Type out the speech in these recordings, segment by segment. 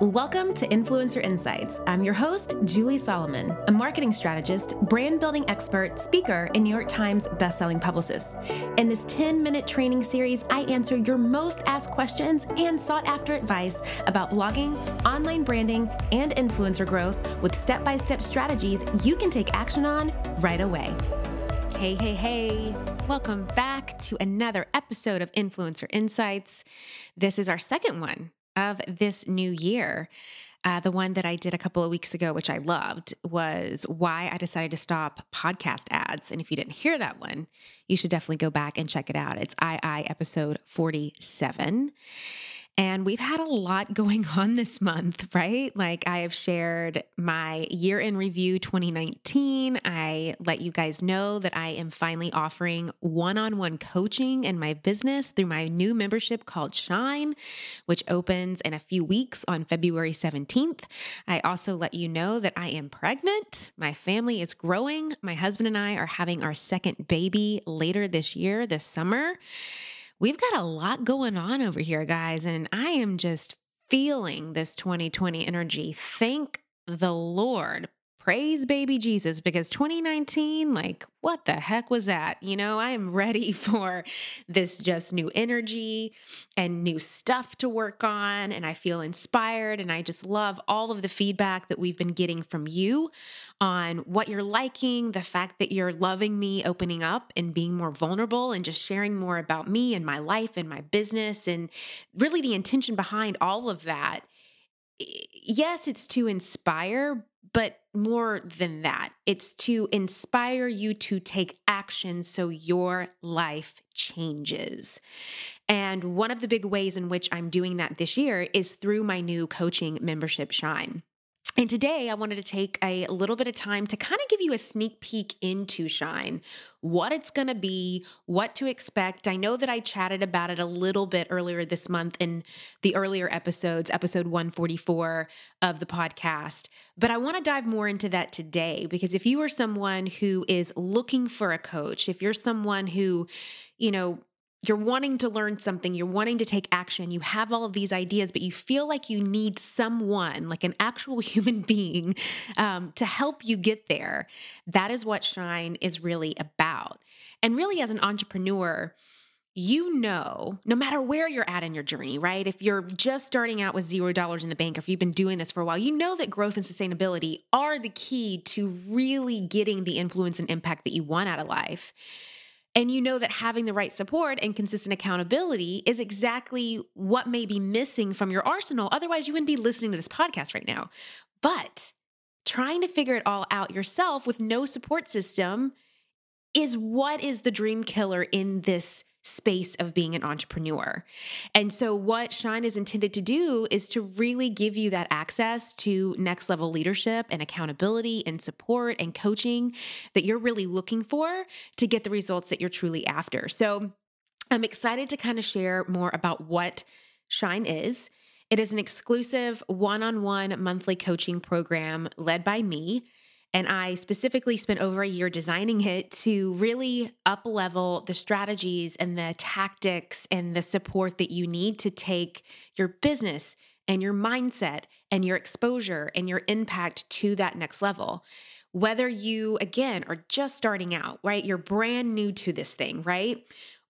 Welcome to Influencer Insights. I'm your host, Julie Solomon, a marketing strategist, brand building expert, speaker, and New York Times bestselling publicist. In this 10 minute training series, I answer your most asked questions and sought after advice about blogging, online branding, and influencer growth with step by step strategies you can take action on right away. Hey, hey, hey. Welcome back to another episode of Influencer Insights. This is our second one of this new year. Uh, the one that I did a couple of weeks ago, which I loved, was why I decided to stop podcast ads. And if you didn't hear that one, you should definitely go back and check it out. It's II episode 47. And we've had a lot going on this month, right? Like I have shared my year in review 2019. I let you guys know that I am finally offering one on one coaching in my business through my new membership called Shine, which opens in a few weeks on February 17th. I also let you know that I am pregnant. My family is growing. My husband and I are having our second baby later this year, this summer. We've got a lot going on over here, guys, and I am just feeling this 2020 energy. Thank the Lord. Praise baby Jesus because 2019, like, what the heck was that? You know, I am ready for this just new energy and new stuff to work on. And I feel inspired. And I just love all of the feedback that we've been getting from you on what you're liking, the fact that you're loving me opening up and being more vulnerable and just sharing more about me and my life and my business. And really the intention behind all of that yes, it's to inspire, but more than that, it's to inspire you to take action so your life changes. And one of the big ways in which I'm doing that this year is through my new coaching membership, Shine. And today I wanted to take a little bit of time to kind of give you a sneak peek into Shine, what it's going to be, what to expect. I know that I chatted about it a little bit earlier this month in the earlier episodes, episode 144 of the podcast, but I want to dive more into that today because if you are someone who is looking for a coach, if you're someone who, you know, you're wanting to learn something, you're wanting to take action, you have all of these ideas, but you feel like you need someone, like an actual human being, um, to help you get there. That is what Shine is really about. And really, as an entrepreneur, you know, no matter where you're at in your journey, right? If you're just starting out with zero dollars in the bank, or if you've been doing this for a while, you know that growth and sustainability are the key to really getting the influence and impact that you want out of life. And you know that having the right support and consistent accountability is exactly what may be missing from your arsenal. Otherwise, you wouldn't be listening to this podcast right now. But trying to figure it all out yourself with no support system is what is the dream killer in this space of being an entrepreneur. And so, what Shine is intended to do is to really give you that access to next level leadership and accountability and support and coaching that you're really looking for to get the results that you're truly after. So, I'm excited to kind of share more about what Shine is. It is an exclusive one on one monthly coaching program led by me and I specifically spent over a year designing it to really up level the strategies and the tactics and the support that you need to take your business and your mindset and your exposure and your impact to that next level. Whether you, again, are just starting out, right? You're brand new to this thing, right?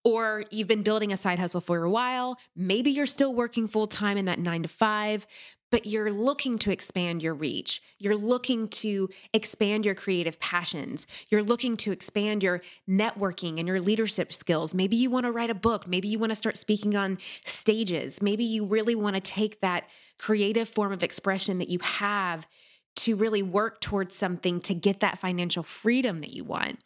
Or you've been building a side hustle for a while. Maybe you're still working full time in that nine to five, but you're looking to expand your reach. You're looking to expand your creative passions. You're looking to expand your networking and your leadership skills. Maybe you want to write a book. Maybe you want to start speaking on stages. Maybe you really want to take that creative form of expression that you have to really work towards something to get that financial freedom that you want.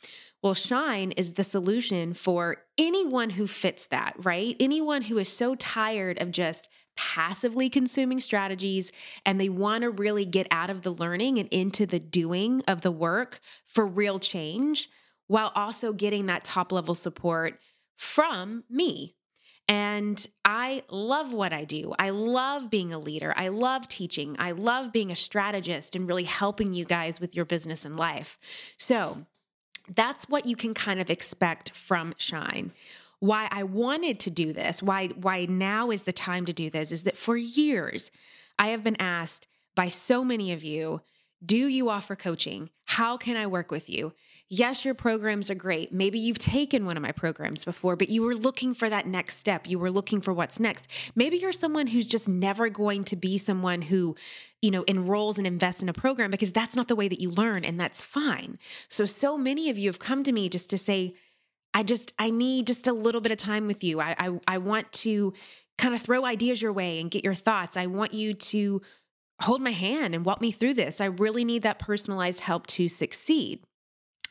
Well, Shine is the solution for anyone who fits that, right? Anyone who is so tired of just passively consuming strategies and they want to really get out of the learning and into the doing of the work for real change while also getting that top level support from me. And I love what I do. I love being a leader. I love teaching. I love being a strategist and really helping you guys with your business and life. So that's what you can kind of expect from Shine. Why I wanted to do this, why why now is the time to do this is that for years I have been asked by so many of you, do you offer coaching? How can I work with you? Yes, your programs are great. Maybe you've taken one of my programs before, but you were looking for that next step. You were looking for what's next. Maybe you're someone who's just never going to be someone who, you know, enrolls and invests in a program because that's not the way that you learn, and that's fine. So, so many of you have come to me just to say, I just, I need just a little bit of time with you. I, I, I want to kind of throw ideas your way and get your thoughts. I want you to hold my hand and walk me through this. I really need that personalized help to succeed.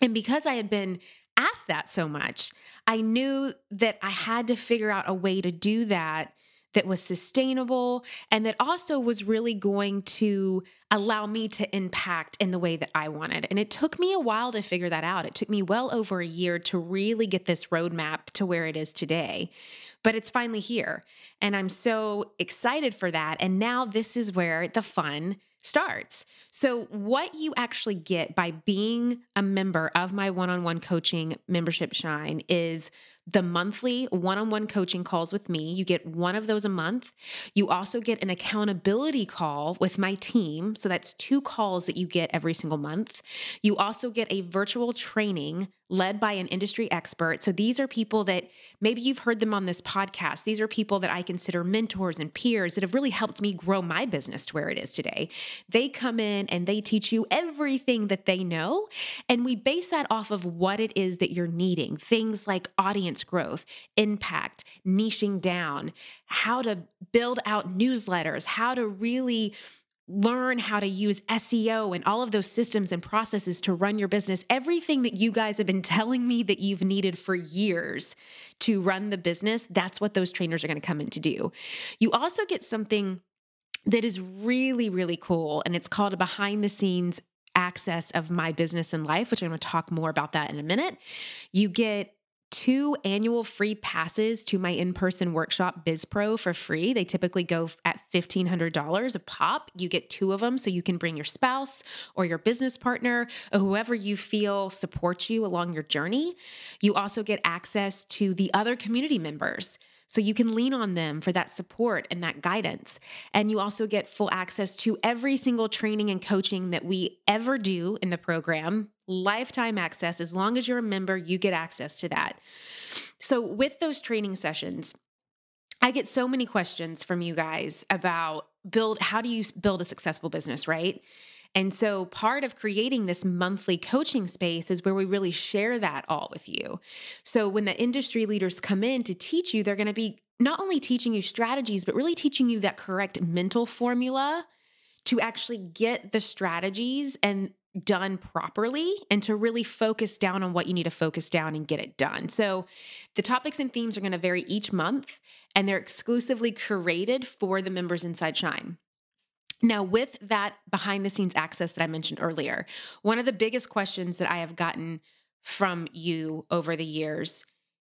And because I had been asked that so much, I knew that I had to figure out a way to do that that was sustainable and that also was really going to allow me to impact in the way that I wanted. And it took me a while to figure that out. It took me well over a year to really get this roadmap to where it is today. But it's finally here. And I'm so excited for that. And now this is where the fun starts. So, what you actually get by being a member of my one on one coaching membership shine is the monthly one on one coaching calls with me. You get one of those a month. You also get an accountability call with my team. So that's two calls that you get every single month. You also get a virtual training led by an industry expert. So these are people that maybe you've heard them on this podcast. These are people that I consider mentors and peers that have really helped me grow my business to where it is today. They come in and they teach you everything that they know. And we base that off of what it is that you're needing things like audience growth, impact, niching down, how to build out newsletters, how to really learn how to use SEO and all of those systems and processes to run your business. Everything that you guys have been telling me that you've needed for years to run the business, that's what those trainers are going to come in to do. You also get something that is really, really cool, and it's called a behind the scenes access of my business and life, which I'm going to talk more about that in a minute. You get two annual free passes to my in person workshop BizPro for free. They typically go at $1,500 a pop. You get two of them so you can bring your spouse or your business partner or whoever you feel supports you along your journey. You also get access to the other community members so you can lean on them for that support and that guidance. And you also get full access to every single training and coaching that we ever do in the program, lifetime access. As long as you're a member, you get access to that. So, with those training sessions, I get so many questions from you guys about build how do you build a successful business, right? And so part of creating this monthly coaching space is where we really share that all with you. So when the industry leaders come in to teach you, they're going to be not only teaching you strategies, but really teaching you that correct mental formula to actually get the strategies and done properly and to really focus down on what you need to focus down and get it done. So, the topics and themes are going to vary each month and they're exclusively curated for the members inside Shine. Now, with that behind the scenes access that I mentioned earlier, one of the biggest questions that I have gotten from you over the years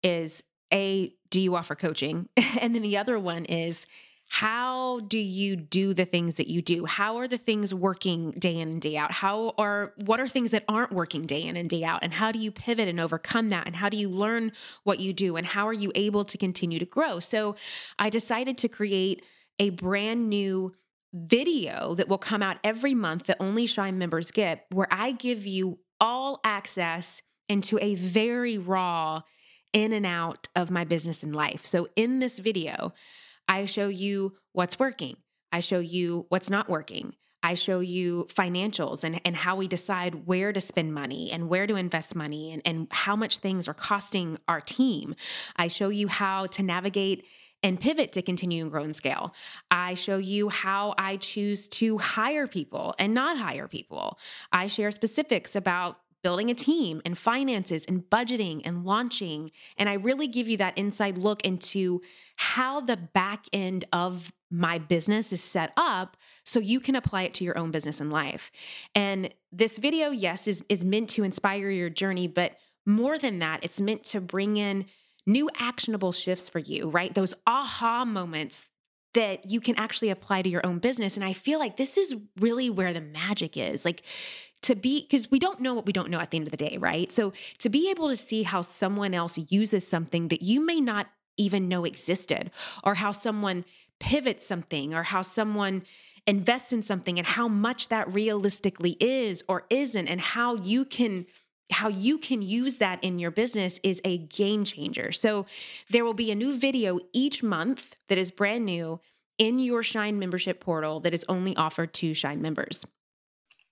is A, do you offer coaching? and then the other one is, how do you do the things that you do? How are the things working day in and day out? How are what are things that aren't working day in and day out? And how do you pivot and overcome that? And how do you learn what you do? And how are you able to continue to grow? So i decided to create a brand new video that will come out every month that only Shine members get, where I give you all access into a very raw in and out of my business and life. So, in this video, I show you what's working, I show you what's not working. I show you financials and, and how we decide where to spend money and where to invest money and, and how much things are costing our team. I show you how to navigate and pivot to continue and grow and scale. I show you how I choose to hire people and not hire people. I share specifics about building a team and finances and budgeting and launching. And I really give you that inside look into how the back end of my business is set up so you can apply it to your own business and life. And this video, yes, is, is meant to inspire your journey, but more than that, it's meant to bring in new actionable shifts for you, right? Those aha moments that you can actually apply to your own business. And I feel like this is really where the magic is. Like, to be because we don't know what we don't know at the end of the day, right? So to be able to see how someone else uses something that you may not even know existed, or how someone pivots something, or how someone invests in something and how much that realistically is or isn't, and how you can how you can use that in your business is a game changer. So there will be a new video each month that is brand new in your Shine membership portal that is only offered to Shine members.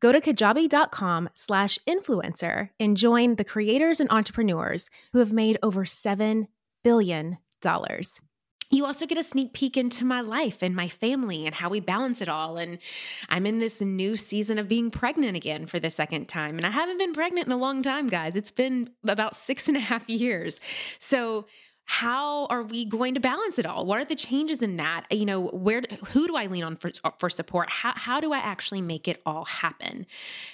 Go to kajabi.com slash influencer and join the creators and entrepreneurs who have made over $7 billion. You also get a sneak peek into my life and my family and how we balance it all. And I'm in this new season of being pregnant again for the second time. And I haven't been pregnant in a long time, guys. It's been about six and a half years. So, how are we going to balance it all? What are the changes in that? You know where who do i lean on for, for support? How, how do i actually make it all happen?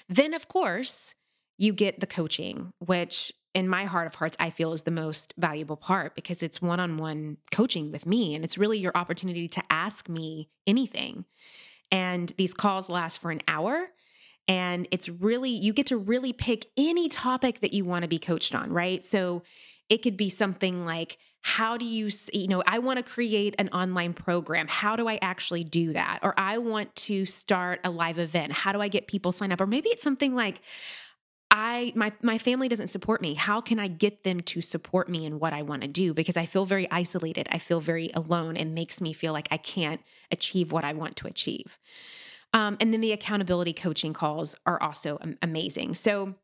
Then of course you get the coaching which in my heart of hearts i feel is the most valuable part because it's one-on-one coaching with me and it's really your opportunity to ask me anything. And these calls last for an hour and it's really you get to really pick any topic that you want to be coached on right? So it could be something like, how do you, you know, I want to create an online program. How do I actually do that? Or I want to start a live event. How do I get people signed up? Or maybe it's something like, I my my family doesn't support me. How can I get them to support me in what I want to do because I feel very isolated. I feel very alone and makes me feel like I can't achieve what I want to achieve. Um, and then the accountability coaching calls are also amazing. So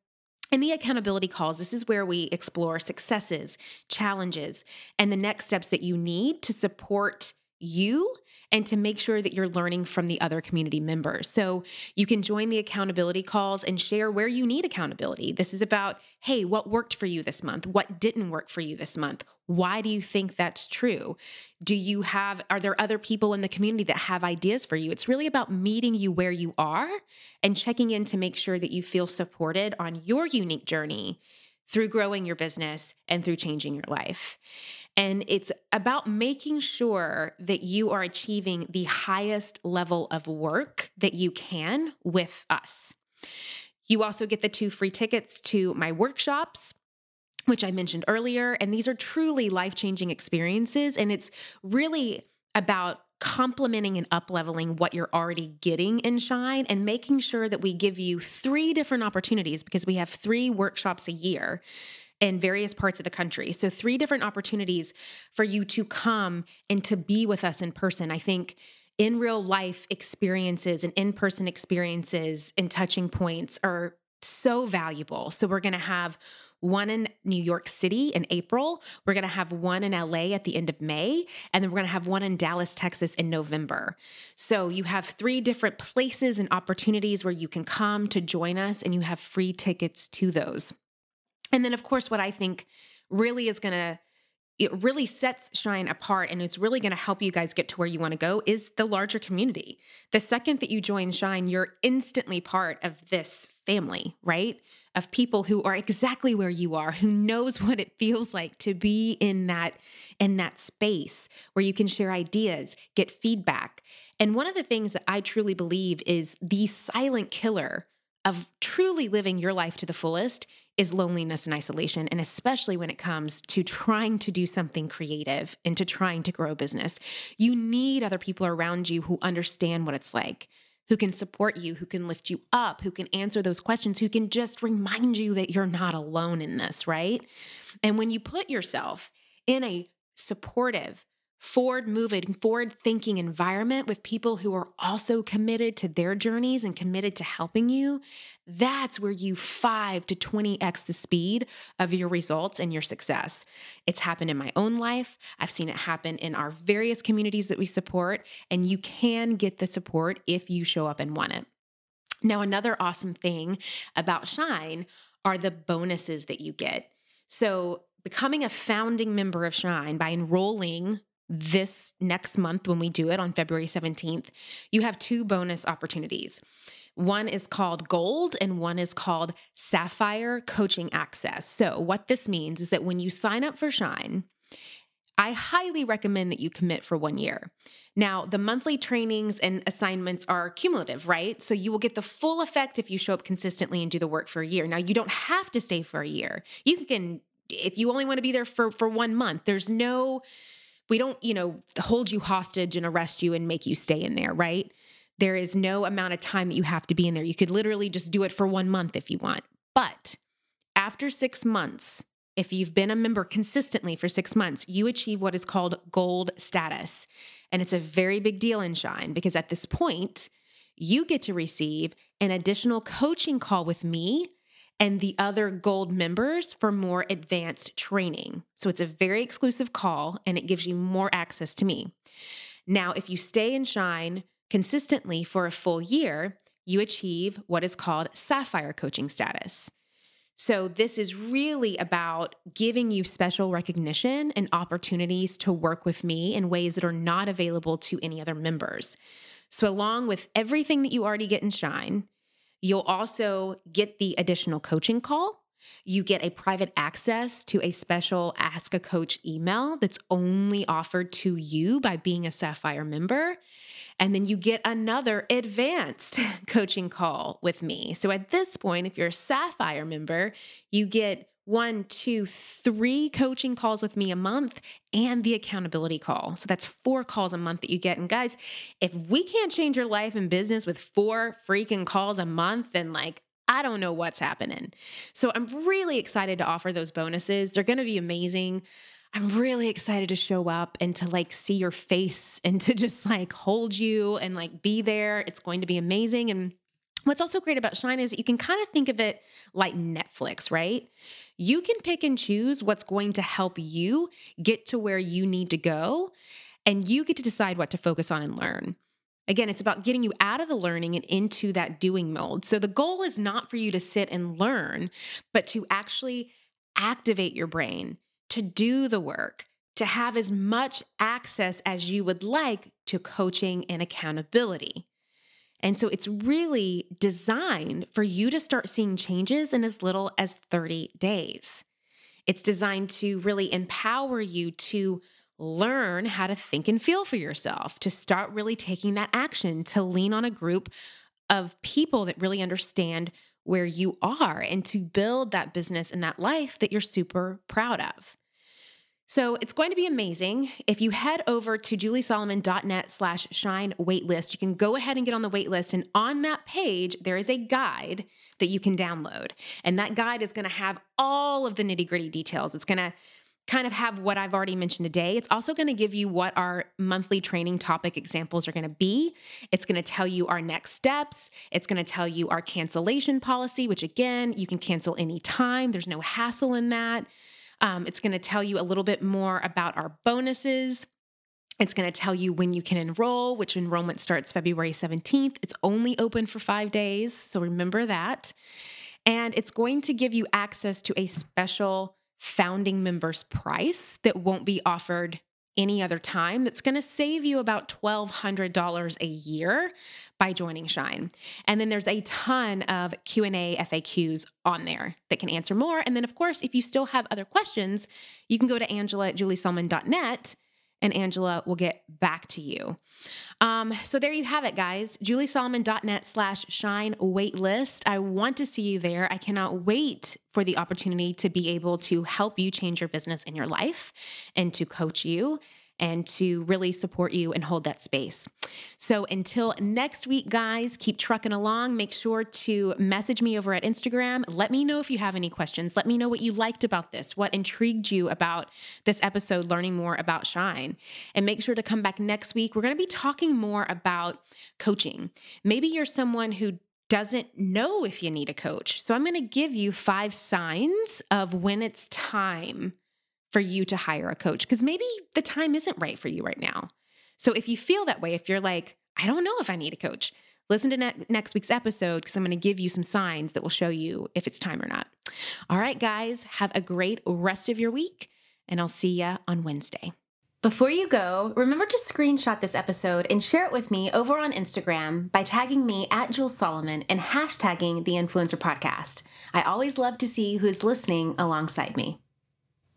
in the accountability calls, this is where we explore successes, challenges, and the next steps that you need to support you and to make sure that you're learning from the other community members. So you can join the accountability calls and share where you need accountability. This is about, hey, what worked for you this month? What didn't work for you this month? Why do you think that's true? Do you have, are there other people in the community that have ideas for you? It's really about meeting you where you are and checking in to make sure that you feel supported on your unique journey through growing your business and through changing your life. And it's about making sure that you are achieving the highest level of work that you can with us. You also get the two free tickets to my workshops which I mentioned earlier. And these are truly life changing experiences. And it's really about complementing and upleveling what you're already getting in Shine and making sure that we give you three different opportunities because we have three workshops a year in various parts of the country. So, three different opportunities for you to come and to be with us in person. I think in real life experiences and in person experiences and touching points are so valuable. So, we're going to have one in New York City in April. We're going to have one in LA at the end of May. And then we're going to have one in Dallas, Texas in November. So you have three different places and opportunities where you can come to join us, and you have free tickets to those. And then, of course, what I think really is going to it really sets Shine apart and it's really going to help you guys get to where you want to go is the larger community. The second that you join Shine, you're instantly part of this family, right? Of people who are exactly where you are, who knows what it feels like to be in that in that space where you can share ideas, get feedback. And one of the things that I truly believe is the silent killer of truly living your life to the fullest is loneliness and isolation. And especially when it comes to trying to do something creative and to trying to grow a business, you need other people around you who understand what it's like, who can support you, who can lift you up, who can answer those questions, who can just remind you that you're not alone in this, right? And when you put yourself in a supportive, forward moving, forward thinking environment with people who are also committed to their journeys and committed to helping you, that's where you 5 to 20x the speed of your results and your success. It's happened in my own life. I've seen it happen in our various communities that we support, and you can get the support if you show up and want it. Now, another awesome thing about Shine are the bonuses that you get. So, becoming a founding member of Shine by enrolling this next month when we do it on February 17th, you have two bonus opportunities. One is called Gold and one is called Sapphire Coaching Access. So, what this means is that when you sign up for Shine, I highly recommend that you commit for one year. Now, the monthly trainings and assignments are cumulative, right? So you will get the full effect if you show up consistently and do the work for a year. Now, you don't have to stay for a year. You can, if you only want to be there for, for one month, there's no we don't, you know, hold you hostage and arrest you and make you stay in there, right? There is no amount of time that you have to be in there. You could literally just do it for one month if you want. But after six months, if you've been a member consistently for six months, you achieve what is called gold status. And it's a very big deal in Shine because at this point, you get to receive an additional coaching call with me and the other gold members for more advanced training. So it's a very exclusive call and it gives you more access to me. Now, if you stay and shine consistently for a full year, you achieve what is called sapphire coaching status. So, this is really about giving you special recognition and opportunities to work with me in ways that are not available to any other members. So, along with everything that you already get in Shine, You'll also get the additional coaching call. You get a private access to a special Ask a Coach email that's only offered to you by being a Sapphire member. And then you get another advanced coaching call with me. So at this point, if you're a Sapphire member, you get one, two, three coaching calls with me a month and the accountability call. So that's four calls a month that you get. And guys, if we can't change your life and business with four freaking calls a month, then like, I don't know what's happening. So I'm really excited to offer those bonuses. They're going to be amazing. I'm really excited to show up and to like see your face and to just like hold you and like be there. It's going to be amazing. And What's also great about Shine is that you can kind of think of it like Netflix, right? You can pick and choose what's going to help you get to where you need to go, and you get to decide what to focus on and learn. Again, it's about getting you out of the learning and into that doing mode. So the goal is not for you to sit and learn, but to actually activate your brain, to do the work, to have as much access as you would like to coaching and accountability. And so it's really designed for you to start seeing changes in as little as 30 days. It's designed to really empower you to learn how to think and feel for yourself, to start really taking that action, to lean on a group of people that really understand where you are and to build that business and that life that you're super proud of. So it's going to be amazing. If you head over to juliesolomon.net slash shine waitlist, you can go ahead and get on the waitlist. And on that page, there is a guide that you can download. And that guide is going to have all of the nitty gritty details. It's going to kind of have what I've already mentioned today. It's also going to give you what our monthly training topic examples are going to be. It's going to tell you our next steps. It's going to tell you our cancellation policy, which again, you can cancel anytime. There's no hassle in that. Um, it's going to tell you a little bit more about our bonuses. It's going to tell you when you can enroll, which enrollment starts February 17th. It's only open for five days. So remember that. And it's going to give you access to a special founding members price that won't be offered any other time that's going to save you about $1200 a year by joining shine. And then there's a ton of q&a faqs on there that can answer more. And then of course if you still have other questions you can go to angela at and Angela will get back to you. Um, so there you have it, guys. JulieSolomon.net slash shine waitlist. I want to see you there. I cannot wait for the opportunity to be able to help you change your business and your life and to coach you and to really support you and hold that space. So until next week, guys, keep trucking along. Make sure to message me over at Instagram. Let me know if you have any questions. Let me know what you liked about this, what intrigued you about this episode, learning more about Shine. And make sure to come back next week. We're going to be talking more about coaching. Maybe you're someone who doesn't know if you need a coach. So I'm going to give you five signs of when it's time for you to hire a coach because maybe the time isn't right for you right now. So if you feel that way, if you're like, I don't know if I need a coach, listen to ne- next week's episode because I'm going to give you some signs that will show you if it's time or not. All right, guys, have a great rest of your week, and I'll see you on Wednesday. Before you go, remember to screenshot this episode and share it with me over on Instagram by tagging me at Jules Solomon and hashtagging the Influencer Podcast. I always love to see who is listening alongside me.